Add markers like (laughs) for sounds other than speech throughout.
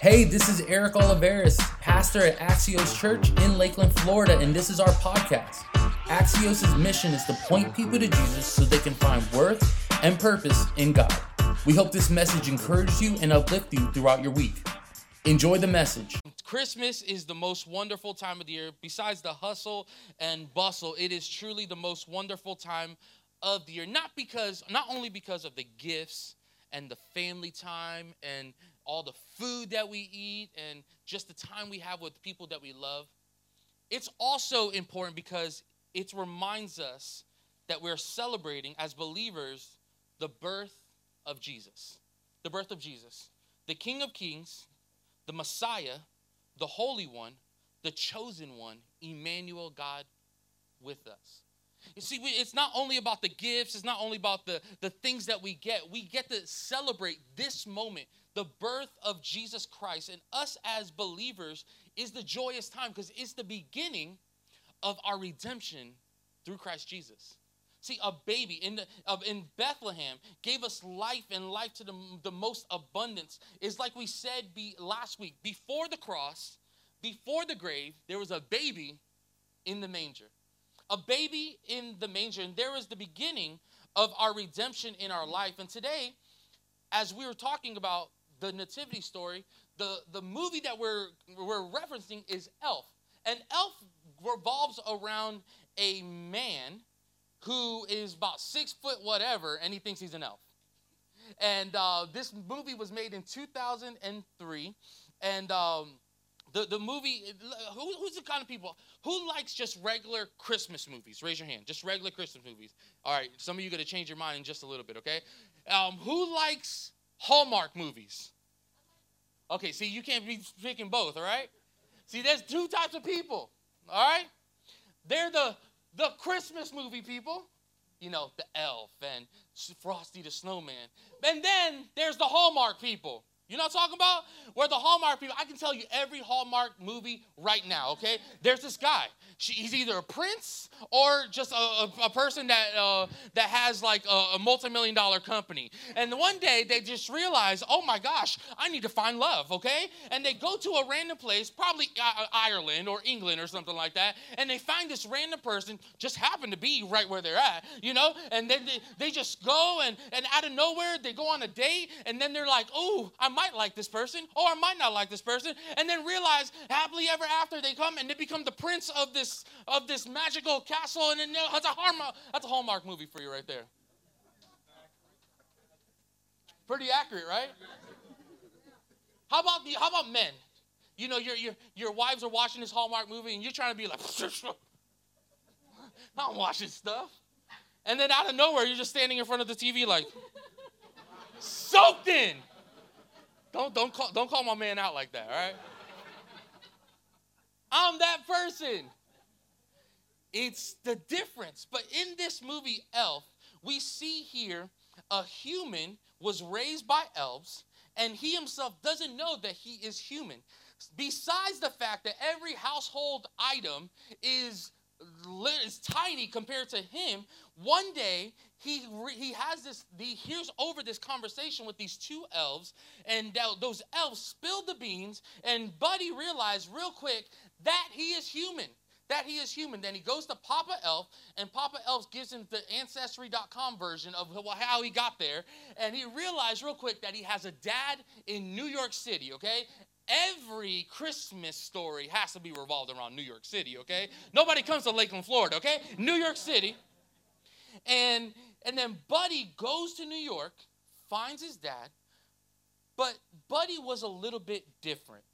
Hey, this is Eric Oliveris, pastor at Axios Church in Lakeland, Florida, and this is our podcast. Axios' mission is to point people to Jesus so they can find worth and purpose in God. We hope this message encourages you and uplifts you throughout your week. Enjoy the message. Christmas is the most wonderful time of the year. Besides the hustle and bustle, it is truly the most wonderful time of the year. Not because, not only because of the gifts and the family time and all the food that we eat and just the time we have with people that we love. It's also important because it reminds us that we're celebrating as believers the birth of Jesus. The birth of Jesus, the King of Kings, the Messiah, the Holy One, the chosen one, Emmanuel, God with us. You see, we, it's not only about the gifts, it's not only about the, the things that we get. We get to celebrate this moment, the birth of Jesus Christ. And us as believers is the joyous time because it's the beginning of our redemption through Christ Jesus. See, a baby in, the, in Bethlehem gave us life and life to the, the most abundance. Is like we said be, last week before the cross, before the grave, there was a baby in the manger. A baby in the manger. And there is the beginning of our redemption in our life. And today, as we were talking about the nativity story, the, the movie that we're, we're referencing is Elf. And Elf revolves around a man who is about six foot whatever, and he thinks he's an elf. And uh, this movie was made in 2003, and um, the the movie. Who, who's the kind of people who likes just regular Christmas movies? Raise your hand. Just regular Christmas movies. All right, some of you got to change your mind in just a little bit. Okay, um, who likes Hallmark movies? Okay, see, you can't be picking both. All right. See, there's two types of people. All right. They're the the Christmas movie people, you know, the elf and Frosty the Snowman. And then there's the Hallmark people. You know what I'm talking about? Where the Hallmark people, I can tell you every Hallmark movie right now, okay? There's this guy. She, he's either a prince or just a, a, a person that, uh, that has like a, a multi million dollar company. And one day they just realize, oh my gosh, I need to find love, okay? And they go to a random place, probably uh, Ireland or England or something like that, and they find this random person, just happen to be right where they're at, you know? And then they, they just go and, and out of nowhere they go on a date, and then they're like, oh, I might like this person or I might not like this person, and then realize happily ever after they come and they become the prince of this of this magical castle, and then that's a Hallmark, that's a Hallmark movie for you right there. Pretty accurate, right? How about the how about men? You know, your your your wives are watching this Hallmark movie and you're trying to be like, I don't watch stuff. And then out of nowhere, you're just standing in front of the TV like, soaked in. Don't, don't, call, don't call my man out like that, all right? I'm that person. It's the difference. But in this movie, Elf, we see here a human was raised by elves, and he himself doesn't know that he is human. Besides the fact that every household item is, is tiny compared to him, one day he he has this he hears over this conversation with these two elves and those elves spill the beans and buddy realized real quick that he is human that he is human then he goes to papa elf and papa elf gives him the ancestry.com version of how he got there and he realized real quick that he has a dad in new york city okay every Christmas story has to be revolved around New York City, okay? Nobody comes to Lakeland, Florida, okay? New York City. And and then Buddy goes to New York, finds his dad, but Buddy was a little bit different.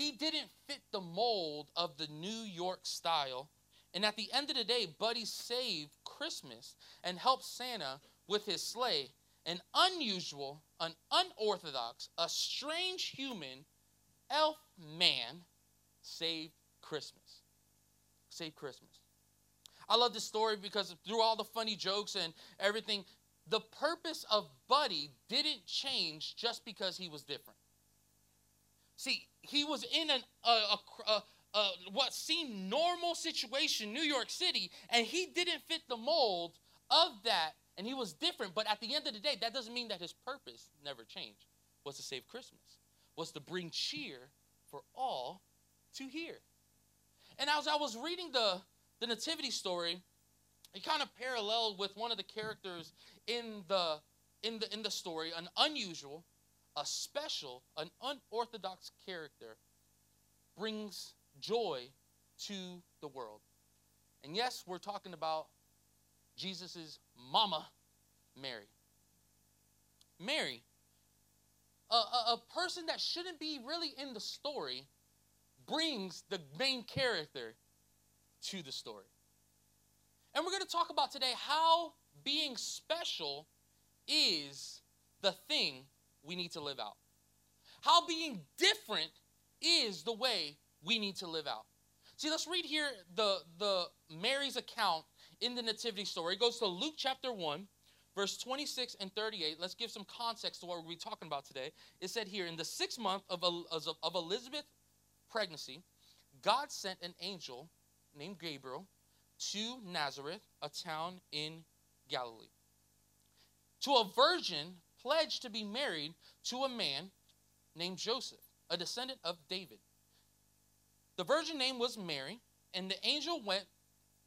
He didn't fit the mold of the New York style. And at the end of the day, Buddy saved Christmas and helped Santa with his sleigh. An unusual, an unorthodox, a strange human, elf man saved Christmas. Saved Christmas. I love this story because through all the funny jokes and everything, the purpose of Buddy didn't change just because he was different. See, he was in an, a, a, a, what seemed normal situation, New York City, and he didn't fit the mold of that, and he was different. But at the end of the day, that doesn't mean that his purpose never changed. was to save Christmas, was to bring cheer for all to hear. And as I was reading the, the nativity story, it kind of paralleled with one of the characters in the in the in the story, an unusual, a special, an unorthodox character brings joy to the world. And yes, we're talking about Jesus' mama, Mary. Mary, a, a, a, person that shouldn't be really in the story, brings the main character to the story. And we're going to talk about today how being special is the thing we need to live out. How being different is the way we need to live out. See, let's read here the, the Mary's account in the nativity story. It goes to Luke chapter 1, verse 26 and 38. Let's give some context to what we're talking about today. It said here, in the sixth month of, of Elizabeth's pregnancy, God sent an angel named Gabriel to Nazareth, a town in Galilee, to a virgin pledged to be married to a man named Joseph, a descendant of David. The virgin name was Mary, and the angel went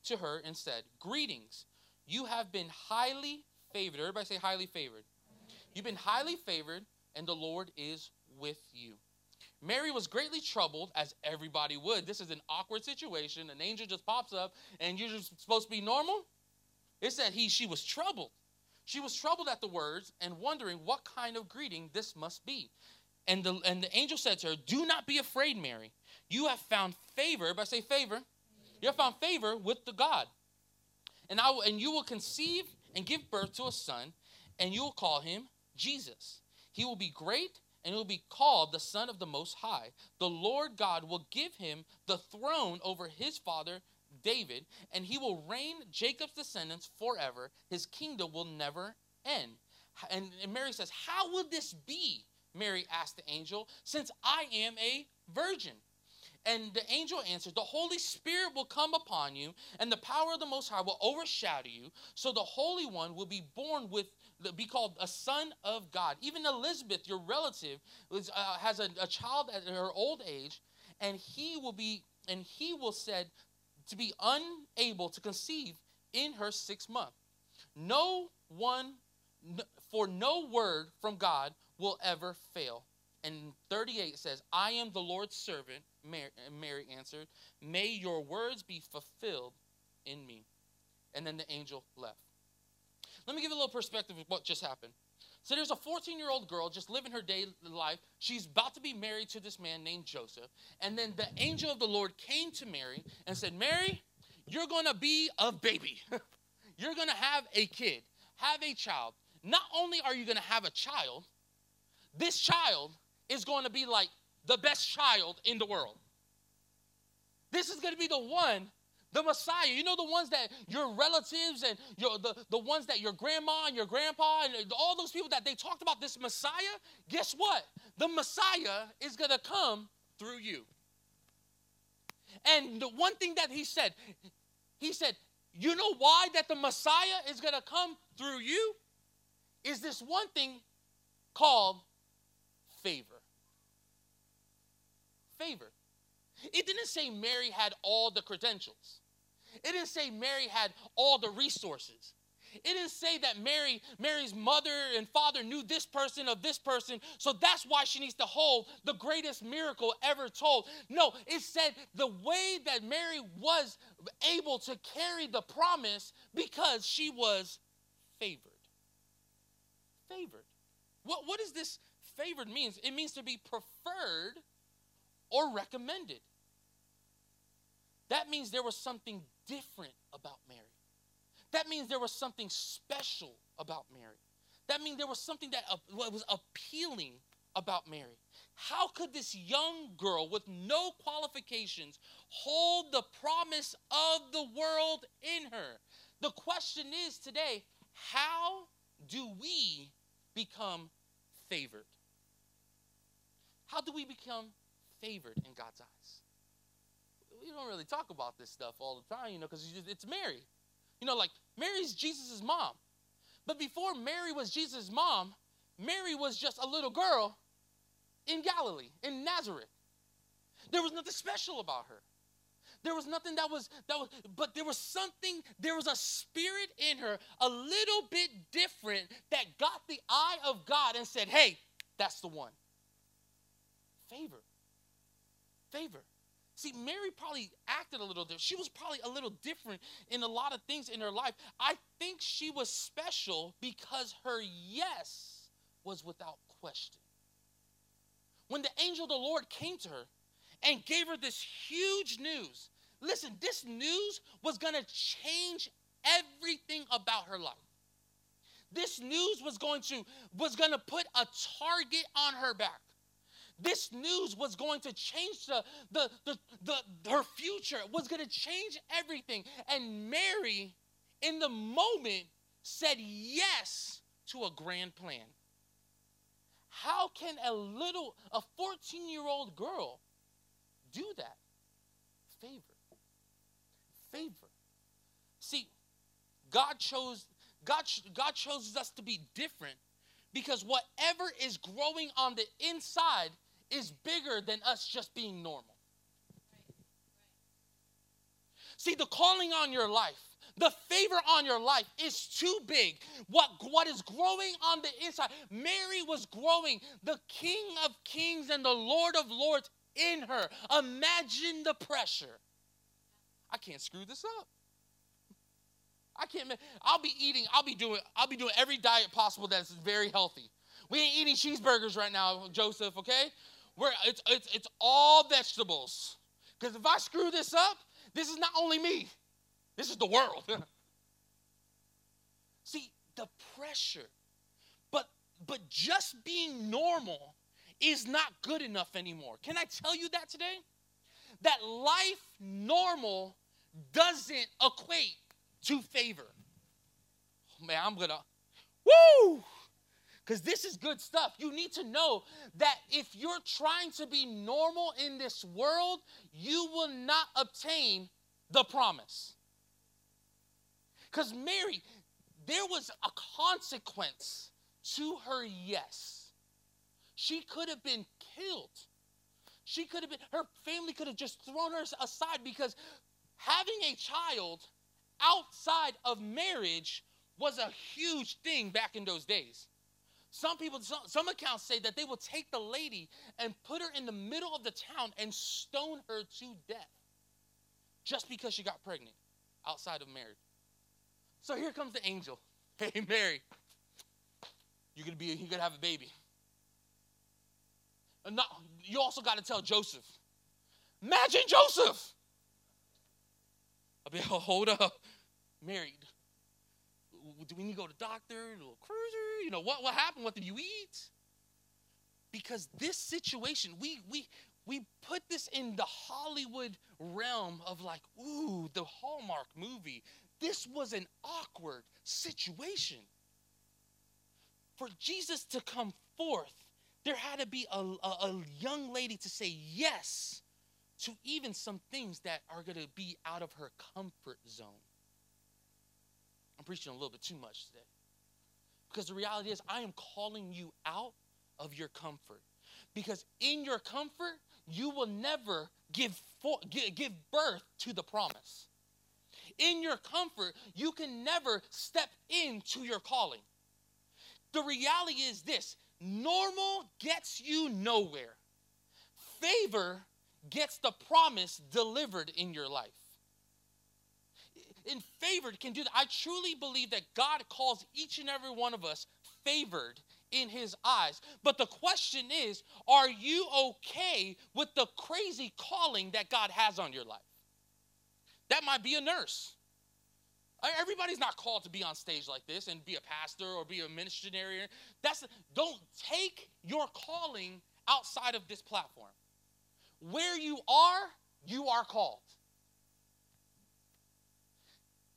to her and said, Greetings, you have been highly favored. Everybody say highly favored. You've been highly favored, and the Lord is with you. Mary was greatly troubled, as everybody would. This is an awkward situation. An angel just pops up, and you're just supposed to be normal. It said he, she was troubled. She was troubled at the words and wondering what kind of greeting this must be. And the, and the angel said to her, Do not be afraid, Mary. You have found favor. But say favor. You have found favor with the God. And, I will, and you will conceive and give birth to a son, and you will call him Jesus. He will be great and he will be called the Son of the Most High. The Lord God will give him the throne over his father David, and he will reign Jacob's descendants forever. His kingdom will never end. And, Mary says, How will this be? Mary asked the angel, since I am a virgin. And the angel answered, The Holy Spirit will come upon you, and the power of the Most High will overshadow you. So the Holy One will be born with, be called a son of God. Even Elizabeth, your relative, was, uh, has a, a child at her old age, and he will be, and he will said to be unable to conceive in her sixth month. No one, for no word from God will ever fail. And 38 says, I am the Lord's servant, Mary, Mary answered. May your words be fulfilled in me. And then the angel left. Let me give you a little perspective of what just happened. So there's a 14 year old girl just living her day life. She's about to be married to this man named Joseph. And then the angel of the Lord came to Mary and said, Mary, you're going to be a baby. (laughs) you're going to have a kid, have a child. Not only are you going to have a child, this child is going to be like the best child in the world. This is going to be the one, the Messiah. You know, the ones that your relatives and your, the, the ones that your grandma and your grandpa and all those people that they talked about this Messiah. Guess what? The Messiah is going to come through you. And the one thing that he said, he said, you know why that the Messiah is going to come through you? Is this one thing called favor favor. It didn't say Mary had all the credentials. It didn't say Mary had all the resources. It didn't say that Mary, Mary's mother and father knew this person of this person, so that's why she needs to hold the greatest miracle ever told. No, it said the way that Mary was able to carry the promise because she was favored. Favored. What, what does this favored means? It means to be preferred or recommended. That means there was something different about Mary. That means there was something special about Mary. That means there was something that uh, was appealing about Mary. How could this young girl with no qualifications hold the promise of the world in her? The question is today how do we become favored? How do we become favored in God's eyes. We don't really talk about this stuff all the time, you know, because it's Mary. You know, like Mary's Jesus' mom. But before Mary was Jesus' mom, Mary was just a little girl in Galilee, in Nazareth. There was nothing special about her. There was nothing that was that was, but there was something, there was a spirit in her, a little bit different that got the eye of God and said, Hey, that's the one. Favor. Favor. See, Mary probably acted a little different. She was probably a little different in a lot of things in her life. I think she was special because her yes was without question. When the angel of the Lord came to her and gave her this huge news, listen, this news was going to change everything about her life. This news was going to was going to put a target on her back. This news was going to change the, the, the, the her future, was going to change everything. And Mary, in the moment, said yes to a grand plan. How can a little, a 14 year old girl do that? Favor. Favor. See, God chose, God, God chose us to be different because whatever is growing on the inside is bigger than us just being normal. See, the calling on your life, the favor on your life is too big. What, what is growing on the inside? Mary was growing the King of Kings and the Lord of Lords in her. Imagine the pressure. I can't screw this up. I can't. I'll be eating. I'll be doing. I'll be doing every diet possible that's very healthy. We ain't eating cheeseburgers right now, Joseph. Okay, we're it's it's it's all vegetables. Because if I screw this up, this is not only me. This is the world. (laughs) See the pressure, but but just being normal is not good enough anymore. Can I tell you that today? That life normal doesn't equate to favor. Man, I'm gonna, woo! Because this is good stuff. You need to know that if you're trying to be normal in this world, you will not obtain the promise. Because Mary, there was a consequence to her yes. She could have been killed. She could have been, her family could have just thrown her aside because having a child outside of marriage was a huge thing back in those days. Some people, some, some, accounts say that they will take the lady and put her in the middle of the town and stone her to death just because she got pregnant outside of marriage. So here comes the angel. (laughs) Hey, Mary, you're gonna be, you're gonna have a baby. And not, you also got to tell Joseph. Imagine Joseph. I'll be, (laughs) hold up. Married. Do we need to go to doctor? A little cruiser? You know, what, what happened? What did you eat? Because this situation, we, we, we put this in the Hollywood realm of like, ooh, the Hallmark movie. This was an awkward situation. For Jesus to come forth, there had to be a, a, a young lady to say yes to even some things that are going to be out of her comfort zone. I'm preaching a little bit too much today. Because the reality is, I am calling you out of your comfort. Because in your comfort, you will never give, for, give, give birth to the promise. In your comfort, you can never step into your calling. The reality is this normal gets you nowhere, favor gets the promise delivered in your life. In favored can do that. I truly believe that God calls each and every one of us favored in his eyes. But the question is, are you okay with the crazy calling that God has on your life? That might be a nurse. Everybody's not called to be on stage like this and be a pastor or be a missionary. That's don't take your calling outside of this platform. Where you are, you are called.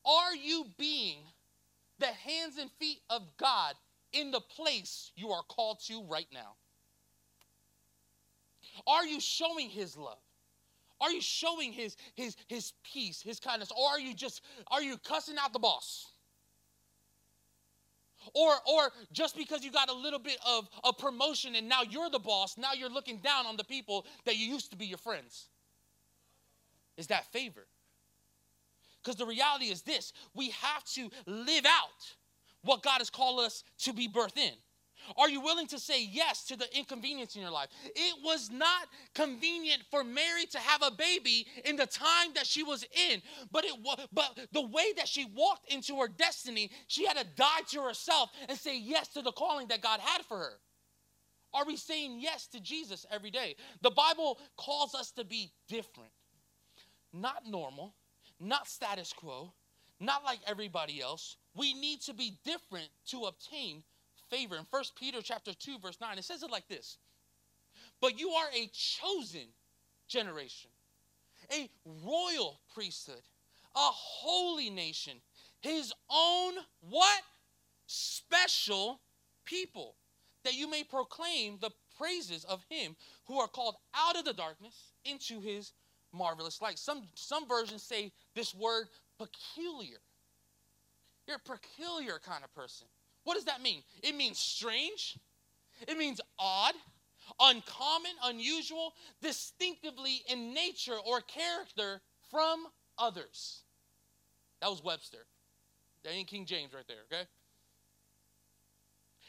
Are you being the hands and feet of God in the place you are called to right now? Are you showing his love? Are you showing his his his peace, his kindness, or are you just are you cussing out the boss? Or, or just because you got a little bit of a promotion and now you're the boss, now you're looking down on the people that you used to be your friends. Is that favor? Because the reality is this we have to live out what God has called us to be birthed in. Are you willing to say yes to the inconvenience in your life? It was not convenient for Mary to have a baby in the time that she was in, but it was but the way that she walked into her destiny, she had to die to herself and say yes to the calling that God had for her. Are we saying yes to Jesus every day? The Bible calls us to be different. Not normal, not status quo, not like everybody else. We need to be different to obtain favor. In 1 Peter chapter 2, verse 9, it says it like this. But you are a chosen generation, a royal priesthood, a holy nation, his own what? Special people, that you may proclaim the praises of him who are called out of the darkness into his marvelous light. Some, some versions say this word peculiar. You're a peculiar kind of person. What does that mean? It means strange, it means odd, uncommon, unusual, distinctively in nature or character from others. That was Webster. That ain't King James right there, okay?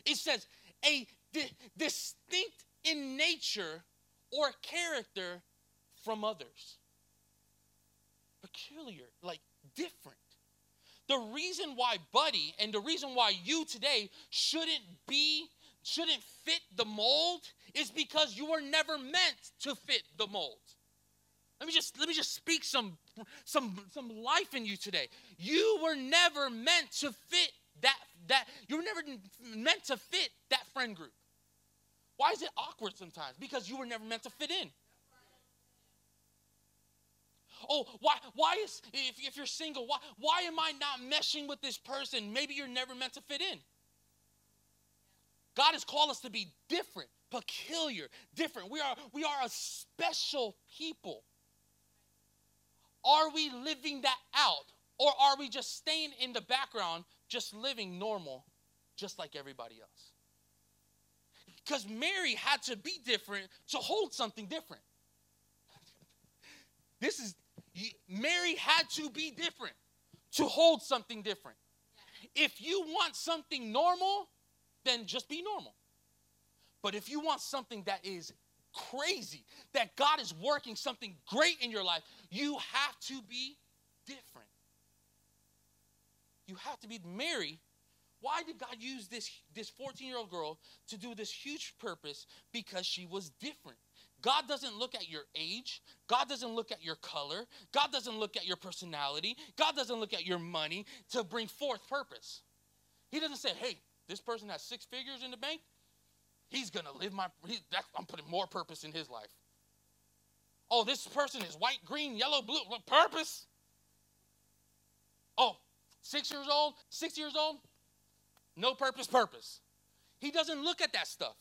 It says a di- distinct in nature or character from others. Peculiar, like different. The reason why Buddy and the reason why you today shouldn't be, shouldn't fit the mold is because you were never meant to fit the mold. Let me just let me just speak some some some life in you today. You were never meant to fit that that you were never meant to fit that friend group. Why is it awkward sometimes? Because you were never meant to fit in. Oh, why, why is, if, if you're single, why, why am I not meshing with this person? Maybe you're never meant to fit in. God has called us to be different, peculiar, different. We are, we are a special people. Are we living that out? Or are we just staying in the background, just living normal, just like everybody else? Because Mary had to be different to hold something different. (laughs) This is Mary had to be different to hold something different. If you want something normal, then just be normal. But if you want something that is crazy, that God is working something great in your life, you have to be different. You have to be Mary. Why did God use this this 14-year-old girl to do this huge purpose? Because she was different. God doesn't look at your age. God doesn't look at your color. God doesn't look at your personality. God doesn't look at your money to bring forth purpose. He doesn't say, hey, this person has six figures in the bank. He's going to live my, he, I'm putting more purpose in his life. Oh, this person is white, green, yellow, blue. What purpose? Oh, six years old, six years old, no purpose, purpose. He doesn't look at that stuff.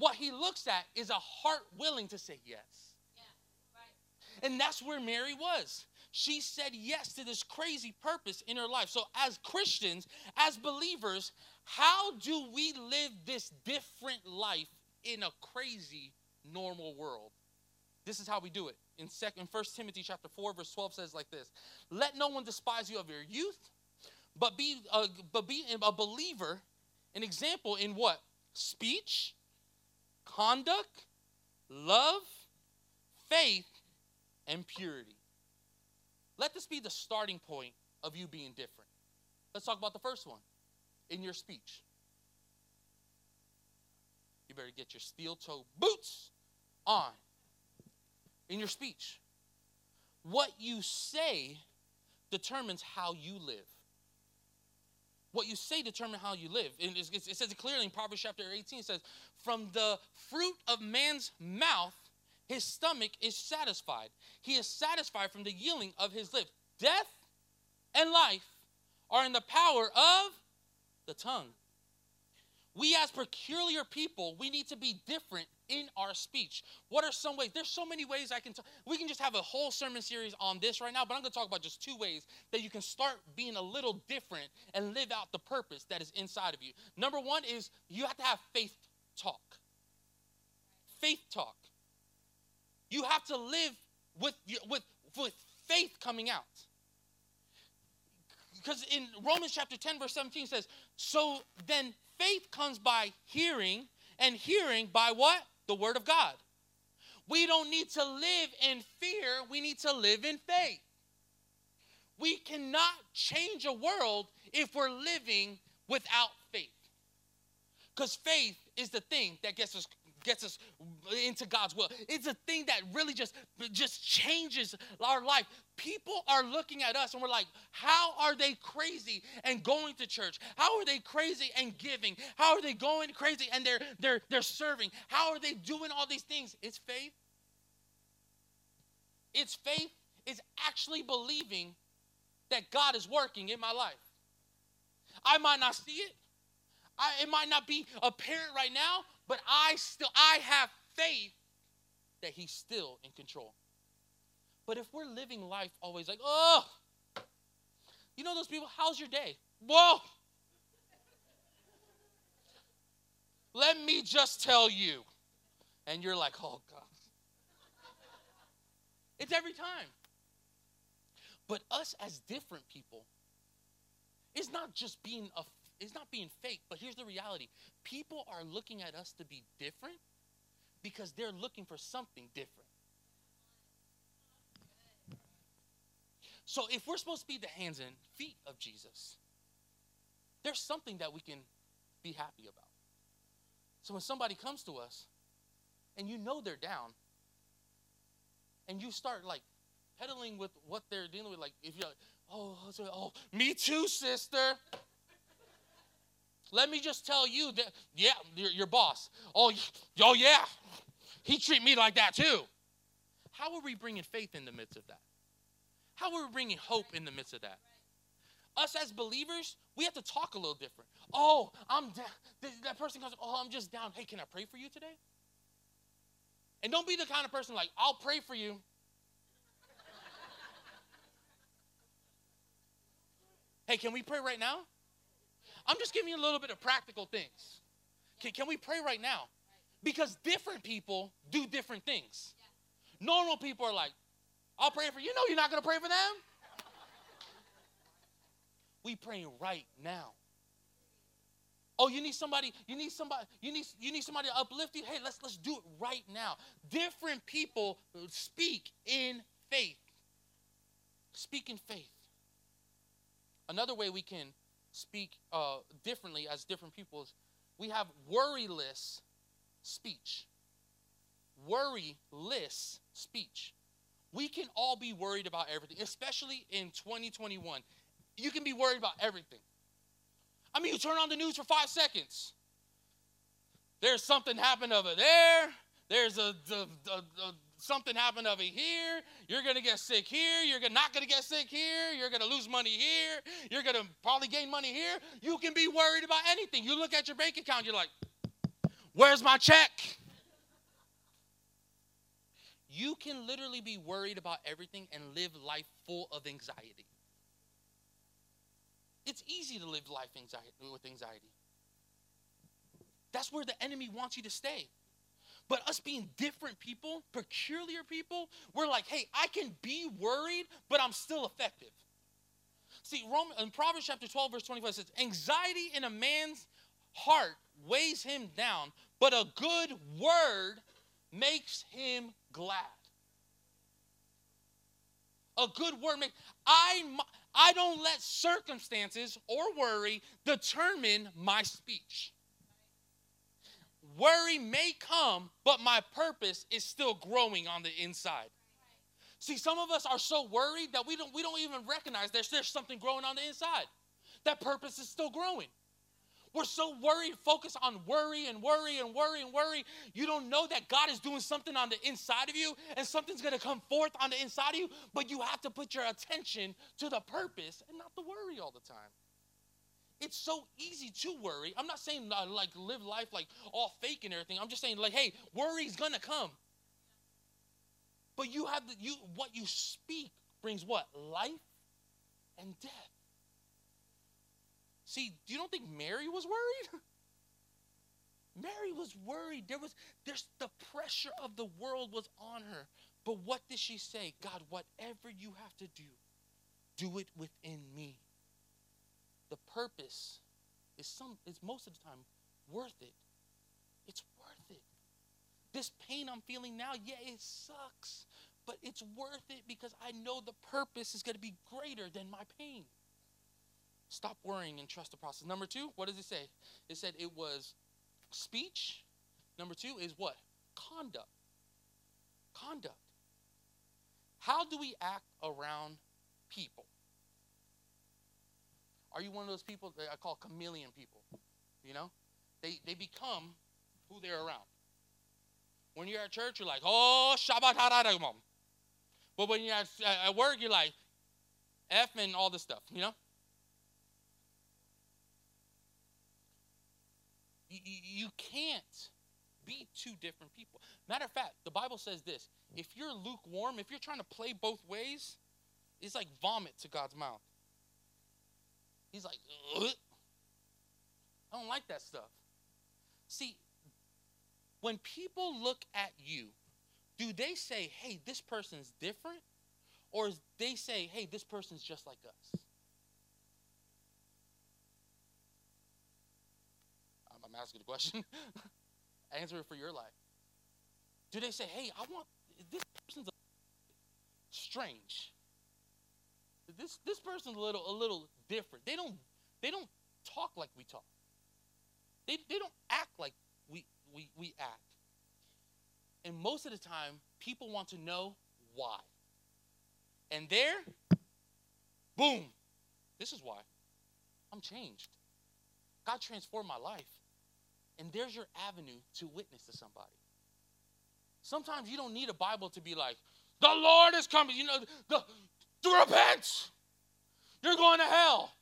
What he looks at is a heart willing to say yes. Yeah, right. And that's where Mary was. She said yes to this crazy purpose in her life. So, as Christians, as believers, how do we live this different life in a crazy normal world? This is how we do it. In second, First Timothy chapter 4, verse 12 says like this: Let no one despise you of your youth, but be a, but be a believer, an example in what? Speech, conduct, love, faith, and purity. Let this be the starting point of you being different. Let's talk about the first one in your speech. You better get your steel toe boots on in your speech. What you say determines how you live. What you say determines how you live. And it says it clearly in Proverbs chapter 18. It says, From the fruit of man's mouth, his stomach is satisfied. He is satisfied from the yielding of his lips. Death and life are in the power of the tongue. we as peculiar people, we need to be different in our speech. What are some ways? There's so many ways I can talk. We can just have a whole sermon series on this right now, but I'm going to talk about just two ways that you can start being a little different and live out the purpose that is inside of you. Number one is you have to have faith talk. Faith talk. You have to live with, with, with faith coming out because in Romans chapter 10, verse 17 says, So then faith comes by hearing, and hearing by what? The word of God. We don't need to live in fear, we need to live in faith. We cannot change a world if we're living without faith. Because faith is the thing that gets us gets us into God's will. It's a thing that really just just changes our life. People are looking at us and we're like, how are they crazy and going to church? How are they crazy and giving? How are they going crazy and they're they're they're serving? How are they doing all these things? It's faith. It's faith is actually believing that God is working in my life. I might not see it. I, it might not be apparent right now, but I still I have faith that he's still in control. But if we're living life always like, oh, you know those people, how's your day? Whoa. Let me just tell you. And you're like, oh God. It's every time. But us as different people, it's not just being a it's not being fake, but here's the reality. People are looking at us to be different because they're looking for something different. So if we're supposed to be the hands and feet of Jesus, there's something that we can be happy about. So when somebody comes to us and you know they're down, and you start like peddling with what they're dealing with, like if you're like, oh, oh, me too, sister. Let me just tell you that, yeah, your, your boss. Oh, oh, yeah, he treat me like that too. How are we bringing faith in the midst of that? How are we bringing hope in the midst of that? Us as believers, we have to talk a little different. Oh, I'm down. That person comes, oh, I'm just down. Hey, can I pray for you today? And don't be the kind of person like, I'll pray for you. hey, can we pray right now? I'm just giving you a little bit of practical things. Can, can we pray right now? Because different people do different things. Normal people are like, I'll pray for you. know you're not going to pray for them. we praying right now. Oh, you need somebody, you need somebody, you need you need somebody to uplift you. Hey, let's let's do it right now. Different people speak in faith. Speak in faith. Another way we can speak uh, differently as different peoples. We have worryless speech. Worryless speech. We can all be worried about everything, especially in 2021. You can be worried about everything. I mean, you turn on the news for five seconds. There's something happened over there. There's a, a, a, a something happened over here. You're going to get sick here. You're not going to get sick here. You're going to lose money here. You're going to probably gain money here. You can be worried about anything. You look at your bank account, you're like, where's my check? You can literally be worried about everything and live life full of anxiety. It's easy to live life anxiety, with anxiety. That's where the enemy wants you to stay. But us being different people, peculiar people, we're like, hey, I can be worried, but I'm still effective. See, Roman, in Proverbs chapter 12, verse 25 says, anxiety in a man's heart weighs him down, but a good word makes him glad. A good word makes I I don't let circumstances or worry determine my speech. Worry may come, but my purpose is still growing on the inside. See, some of us are so worried that we don't we don't even recognize there's, there's something growing on the inside. That purpose is still growing. We're so worried, focused on worry and worry and worry and worry. You don't know that God is doing something on the inside of you and something's going to come forth on the inside of you, but you have to put your attention to the purpose and not the worry all the time. It's so easy to worry. I'm not saying uh, like live life like all fake and everything. I'm just saying like, hey, worry's gonna come. But you have the, you what you speak brings what life and death. See, do you don't think Mary was worried? (laughs) Mary was worried. There was there's the pressure of the world was on her. But what did she say? God, whatever you have to do, do it within me. The purpose is some is most of the time worth it. It's worth it. This pain I'm feeling now, yeah, it sucks, but it's worth it because I know the purpose is going to be greater than my pain. Stop worrying and trust the process. Number two, what does it say? It said it was speech. Number two is what? Conduct. Conduct. How do we act around people? Are you one of those people that I call chameleon people? You know? They, they become who they're around. When you're at church, you're like, oh, Shabbat Haradagmam. But when you're at, at work, you're like, F and all this stuff, you know? You, you can't be two different people. Matter of fact, the Bible says this if you're lukewarm, if you're trying to play both ways, it's like vomit to God's mouth. He's like, Ugh. I don't like that stuff. See, when people look at you, do they say, hey, this person's different? Or they say, hey, this person's just like us? I'm asking the question. (laughs) Answer it for your life. Do they say, hey, I want this person's strange. This this person's a little a little different. They don't they don't talk like we talk. They they don't act like we we we act. And most of the time, people want to know why. And there, boom, this is why. I'm changed. God transformed my life. And there's your avenue to witness to somebody. Sometimes you don't need a Bible to be like, the Lord is coming. You know, the, to repent. You're going to hell.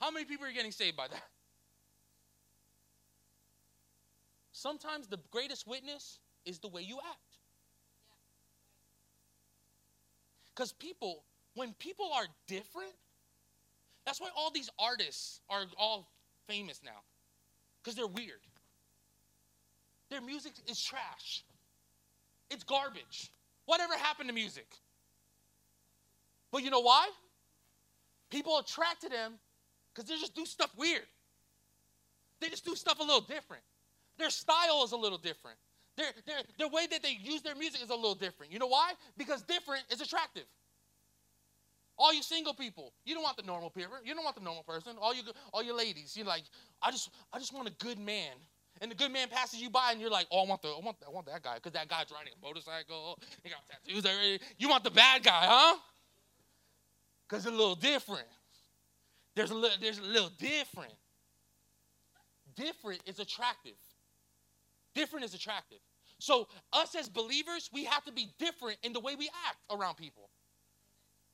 How many people are getting saved by that? Sometimes the greatest witness is the way you act. Because people, when people are different, that's why all these artists are all famous now because they're weird. Their music is trash. It's garbage. Whatever happened to music? But you know why? People attract to them because they just do stuff weird. They just do stuff a little different. Their style is a little different. Their, their, the way that they use their music is a little different. You know why? Because different is attractive. All you single people, you don't want the normal people. You don't want the normal person. All you, all you ladies, you're like, I just, I just want a good man. And the good man passes you by, and you're like, oh, I want the, I want, I want that guy because that guy's riding a motorcycle. He got tattoos already. You want the bad guy, huh? Because it's a little different. There's a little, there's a little different. Different is attractive. Different is attractive. So us as believers, we have to be different in the way we act around people.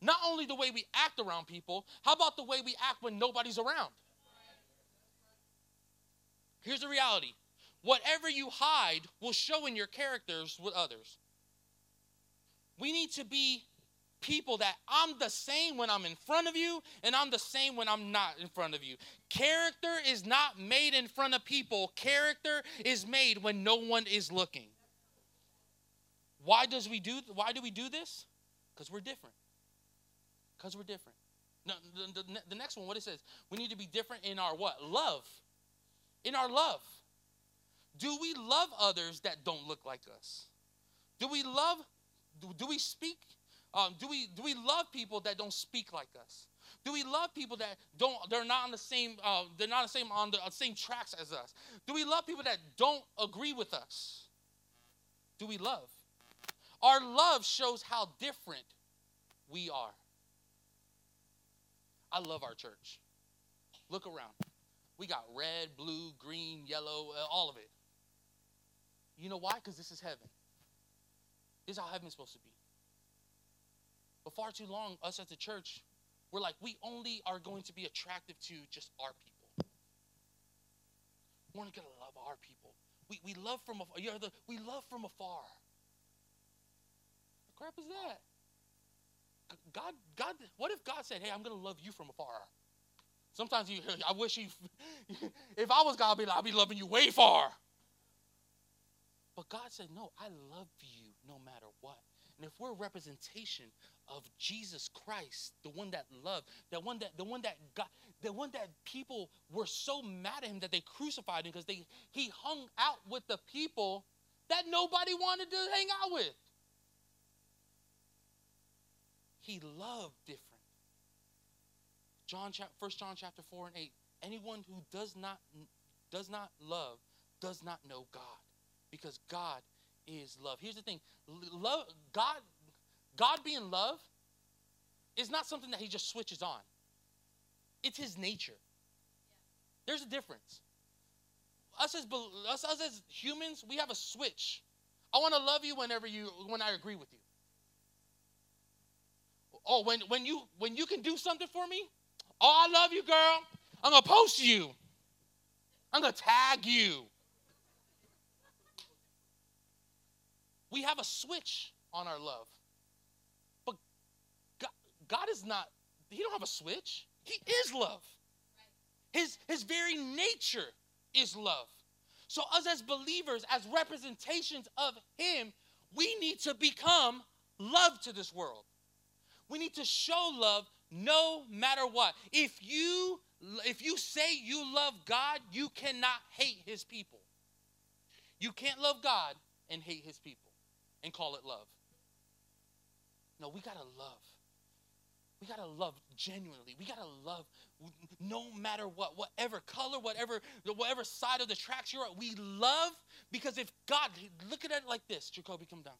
Not only the way we act around people, how about the way we act when nobody's around? Here's the reality whatever you hide will show in your characters with others. We need to be people that I'm the same when I'm in front of you and I'm the same when I'm not in front of you. Character is not made in front of people, character is made when no one is looking. Why does we do why do we do this? Cuz we're different. Because we're different. No, the, the, the next one, what it says, we need to be different in our what? Love. In our love. Do we love others that don't look like us? Do we love, do we speak, um, do, we, do we love people that don't speak like us? Do we love people that don't? They're not on the same. Uh, they're not the same on the uh, same tracks as us. Do we love people that don't agree with us? Do we love? Our love shows how different we are. I love our church. Look around. We got red, blue, green, yellow, uh, all of it. You know why? Because this is heaven. This is how heaven's supposed to be. But far too long, us as a church, we're like, we only are going to be attractive to just our people. We're not gonna love our people. We, we love from afar. You're the, we love from afar. What crap is that? God, God, what if God said, hey, I'm gonna love you from afar? Sometimes you, (laughs) I wish you, (laughs) if I was God, I'd be, like, I'd be loving you way far. But God said, no, I love you no matter what. And if we're a representation of Jesus Christ, the one that loved, the one that the one that got the one that people were so mad at him that they crucified him because they he hung out with the people that nobody wanted to hang out with. He loved different. John First John chapter 4 and 8. Anyone who does not does not love does not know God because God is love. Here's the thing love, God, God being love is not something that He just switches on, it's His nature. There's a difference. Us as, us, us as humans, we have a switch. I want to love you whenever you when I agree with you. Oh, when, when you when you can do something for me, oh, I love you, girl. I'm gonna post you. I'm gonna tag you. We have a switch on our love. But God, God is not, He don't have a switch. He is love. His, his very nature is love. So, us as believers, as representations of Him, we need to become love to this world. We need to show love no matter what. If you if you say you love God, you cannot hate his people. You can't love God and hate his people and call it love. No, we got to love. We got to love genuinely. We got to love no matter what, whatever color, whatever, whatever side of the tracks you're at. We love because if God, look at it like this, Jacoby, come down.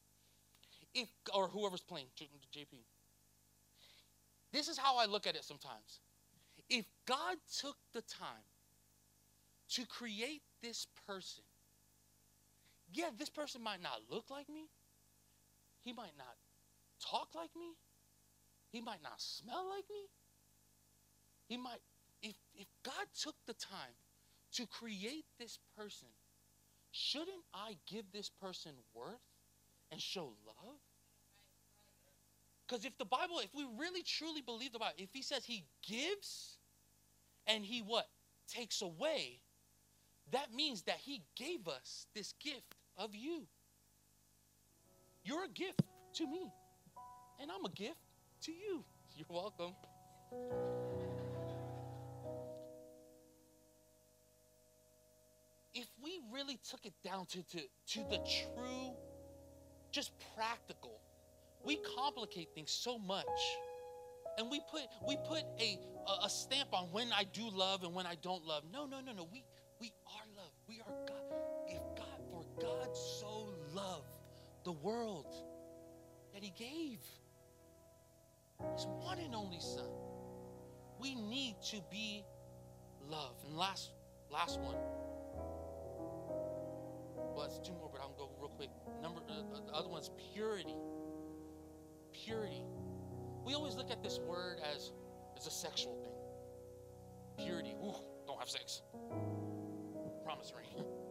If, or whoever's playing, JP. This is how I look at it sometimes. If God took the time to create this person, yeah, this person might not look like me, he might not talk like me. He might not smell like me. He might, if, if God took the time to create this person, shouldn't I give this person worth and show love? Because if the Bible, if we really truly believe the Bible, if he says he gives and he what? Takes away, that means that he gave us this gift of you. You're a gift to me, and I'm a gift to you. (laughs) You're welcome. If we really took it down to, to, to the true, just practical, we complicate things so much. And we put we put a, a stamp on when I do love and when I don't love. No, no, no, no. We we are love. We are God. If God, for God so loved the world that he gave his one and only son. We need to be love. And last last one. Well, it's two more, but I'm gonna go real quick. Number uh, the other one's purity. Purity. We always look at this word as as a sexual thing. Purity. Ooh, don't have sex. Promise ring. (laughs)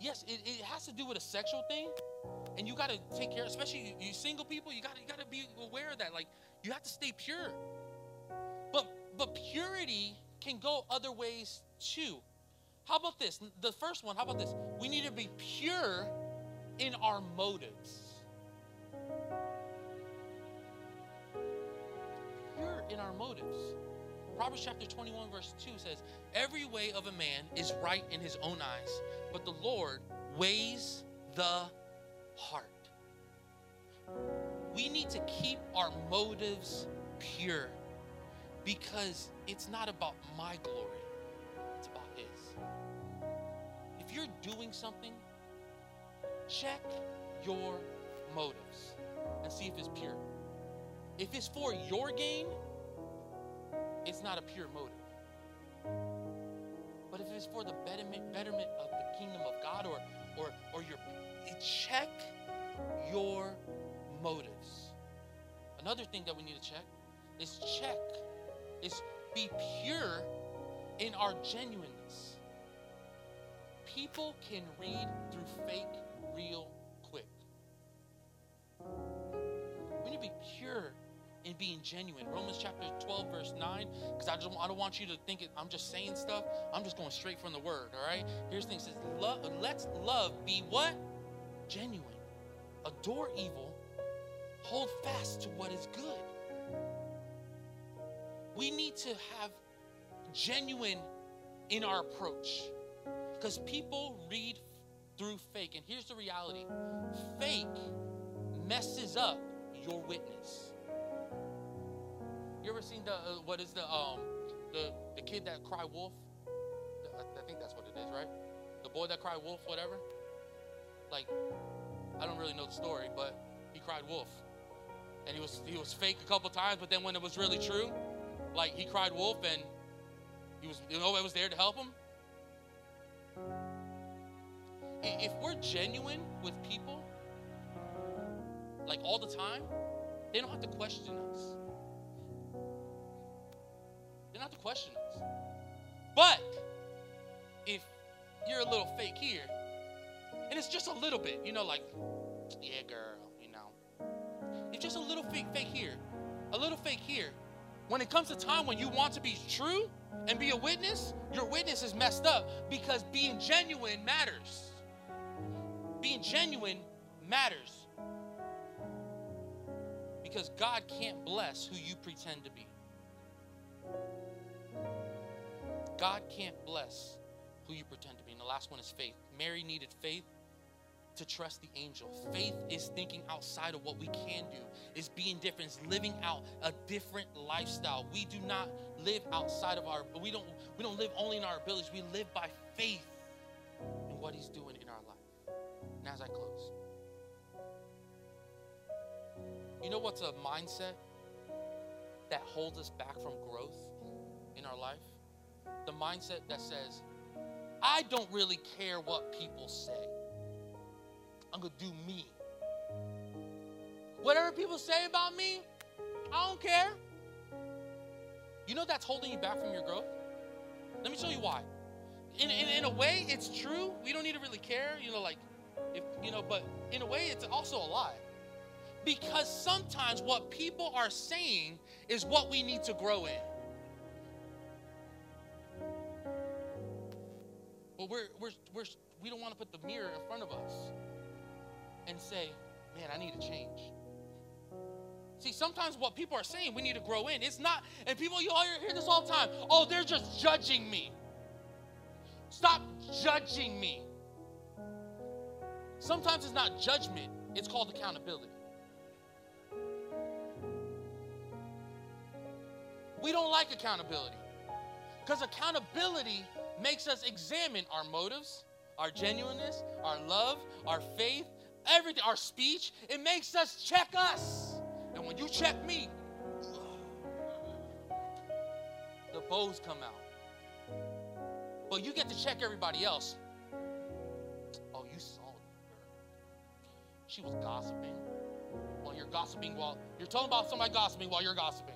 yes, it, it has to do with a sexual thing, and you got to take care, especially you, you single people. You gotta you got to be aware of that. Like you have to stay pure. But but purity can go other ways too. How about this? The first one. How about this? We need to be pure in our motives. Pure in our motives. Proverbs chapter 21, verse 2 says, Every way of a man is right in his own eyes, but the Lord weighs the heart. We need to keep our motives pure because it's not about my glory, it's about His. If you're doing something, check your motives and see if it's pure. If it's for your gain, it's not a pure motive. But if it's for the betterment, betterment of the kingdom of God or or or your check your motives. Another thing that we need to check is check, is be pure in our genuineness. People can read through fake real quick. We need to be pure in being genuine. Romans chapter I, just, I don't want you to think it, I'm just saying stuff. I'm just going straight from the word, all right? Here's the thing says, love, let's love be what? Genuine. Adore evil. Hold fast to what is good. We need to have genuine in our approach because people read through fake. And here's the reality fake messes up your witness. You ever seen the uh, what is the um the the kid that cried wolf? I, I think that's what it is, right? The boy that cried wolf, whatever. Like, I don't really know the story, but he cried wolf, and he was he was fake a couple times, but then when it was really true, like he cried wolf and he was you know was there to help him. If we're genuine with people, like all the time, they don't have to question us. They don't have to question us. But if you're a little fake here, and it's just a little bit, you know, like, yeah, girl, you know, it's just a little fake, fake here, a little fake here. When it comes to time when you want to be true and be a witness, your witness is messed up because being genuine matters. Being genuine matters. Because God can't bless who you pretend to be. God can't bless who you pretend to be. And the last one is faith. Mary needed faith to trust the angel. Faith is thinking outside of what we can do, is being different, is living out a different lifestyle. We do not live outside of our we don't we don't live only in our abilities. We live by faith in what he's doing in our life. And as I close. You know what's a mindset that holds us back from growth in our life? The mindset that says, I don't really care what people say. I'm going to do me. Whatever people say about me, I don't care. You know that's holding you back from your growth? Let me show you why. In, in, in a way, it's true. We don't need to really care, you know, like, if, you know, but in a way, it's also a lie. Because sometimes what people are saying is what we need to grow in. But we're, we're, we're, we don't want to put the mirror in front of us and say, man, I need to change. See, sometimes what people are saying, we need to grow in. It's not, and people, you all hear this all the time. Oh, they're just judging me. Stop judging me. Sometimes it's not judgment, it's called accountability. We don't like accountability because accountability makes us examine our motives, our genuineness, our love, our faith, everything, our speech. It makes us check us. And when you check me, (sighs) the bows come out. But you get to check everybody else. Oh, you saw her. She was gossiping. While you're gossiping, while you're talking about somebody gossiping while you're gossiping.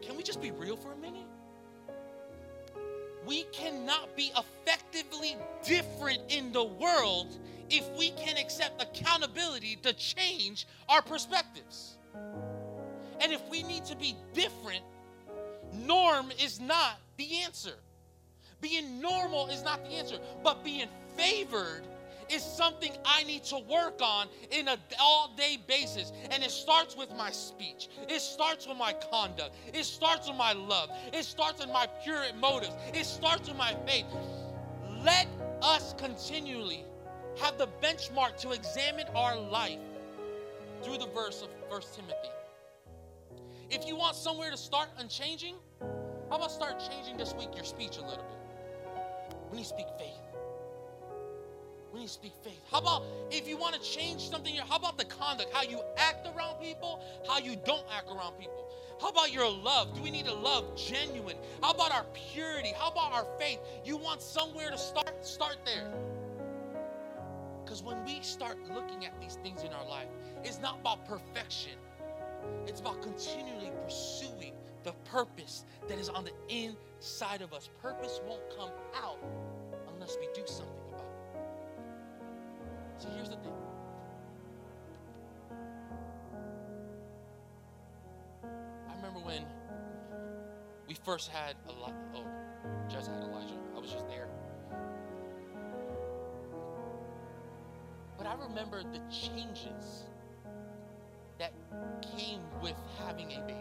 Can we just be real for a minute? We cannot be effectively different in the world if we can accept accountability to change our perspectives. And if we need to be different, norm is not the answer. Being normal is not the answer, but being favored is something I need to work on in an all day basis. And it starts with my speech, it starts with my conduct, it starts with my love, it starts with my pure motives, it starts with my faith. Let us continually have the benchmark to examine our life through the verse of 1 Timothy. If you want somewhere to start on changing, how about start changing this week your speech a little bit? When you speak faith, we need speak faith. How about if you want to change something? How about the conduct? How you act around people, how you don't act around people. How about your love? Do we need to love genuine? How about our purity? How about our faith? You want somewhere to start? Start there. Because when we start looking at these things in our life, it's not about perfection, it's about continually pursuing the purpose that is on the inside of us. Purpose won't come out unless we do something So here's the thing. I remember when we first had a lot. Oh, just had Elijah. I was just there. But I remember the changes that came with having a baby.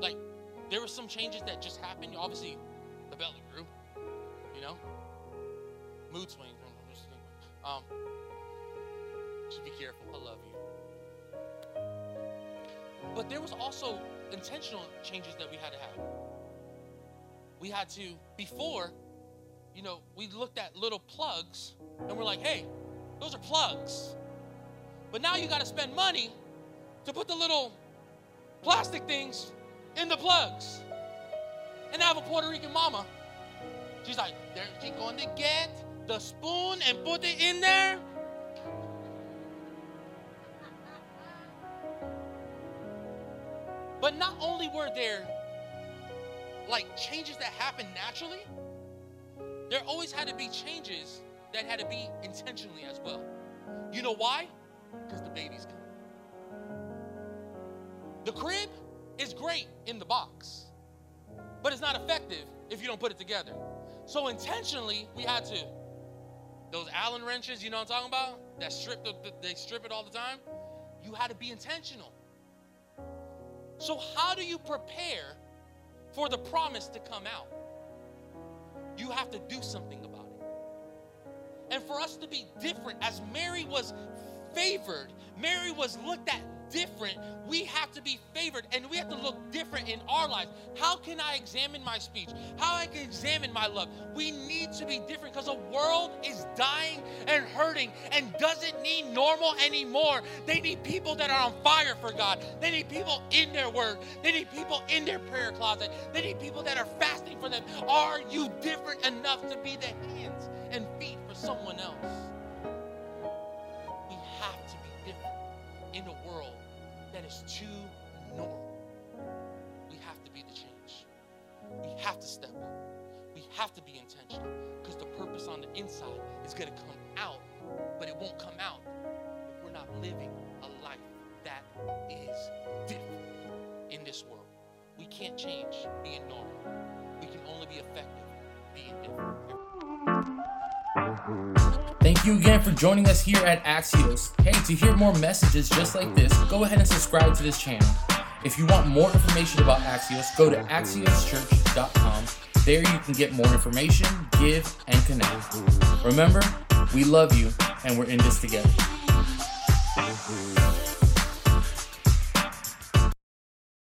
Like, there were some changes that just happened. Obviously, the belly grew, you know? Mood swings. Um, just be careful. I love you. But there was also intentional changes that we had to have. We had to, before, you know, we looked at little plugs and we're like, hey, those are plugs. But now you got to spend money to put the little plastic things in the plugs. And I have a Puerto Rican mama. She's like, there she's going to get the spoon and put it in there. But not only were there like changes that happened naturally, there always had to be changes that had to be intentionally as well. You know why? Because the baby's coming. The crib is great in the box, but it's not effective if you don't put it together. So intentionally, we had to those Allen wrenches, you know what I'm talking about? That strip the, they strip it all the time. You had to be intentional. So how do you prepare for the promise to come out? You have to do something about it. And for us to be different, as Mary was favored, Mary was looked at different, we have to be favored and we have to look different in our lives. How can I examine my speech? How I can examine my love? We need to be different because the world is dying and hurting and doesn't need normal anymore. They need people that are on fire for God. They need people in their word. They need people in their prayer closet. They need people that are fasting for them. Are you different enough to be the hands and feet for someone else? Is too normal. We have to be the change. We have to step up. We have to be intentional because the purpose on the inside is going to come out, but it won't come out if we're not living a life that is different in this world. We can't change being normal. We can only be effective being different. Mm-hmm. Thank you again for joining us here at Axios. Hey, to hear more messages just like this, go ahead and subscribe to this channel. If you want more information about Axios, go to axioschurch.com. There you can get more information, give, and connect. Remember, we love you and we're in this together.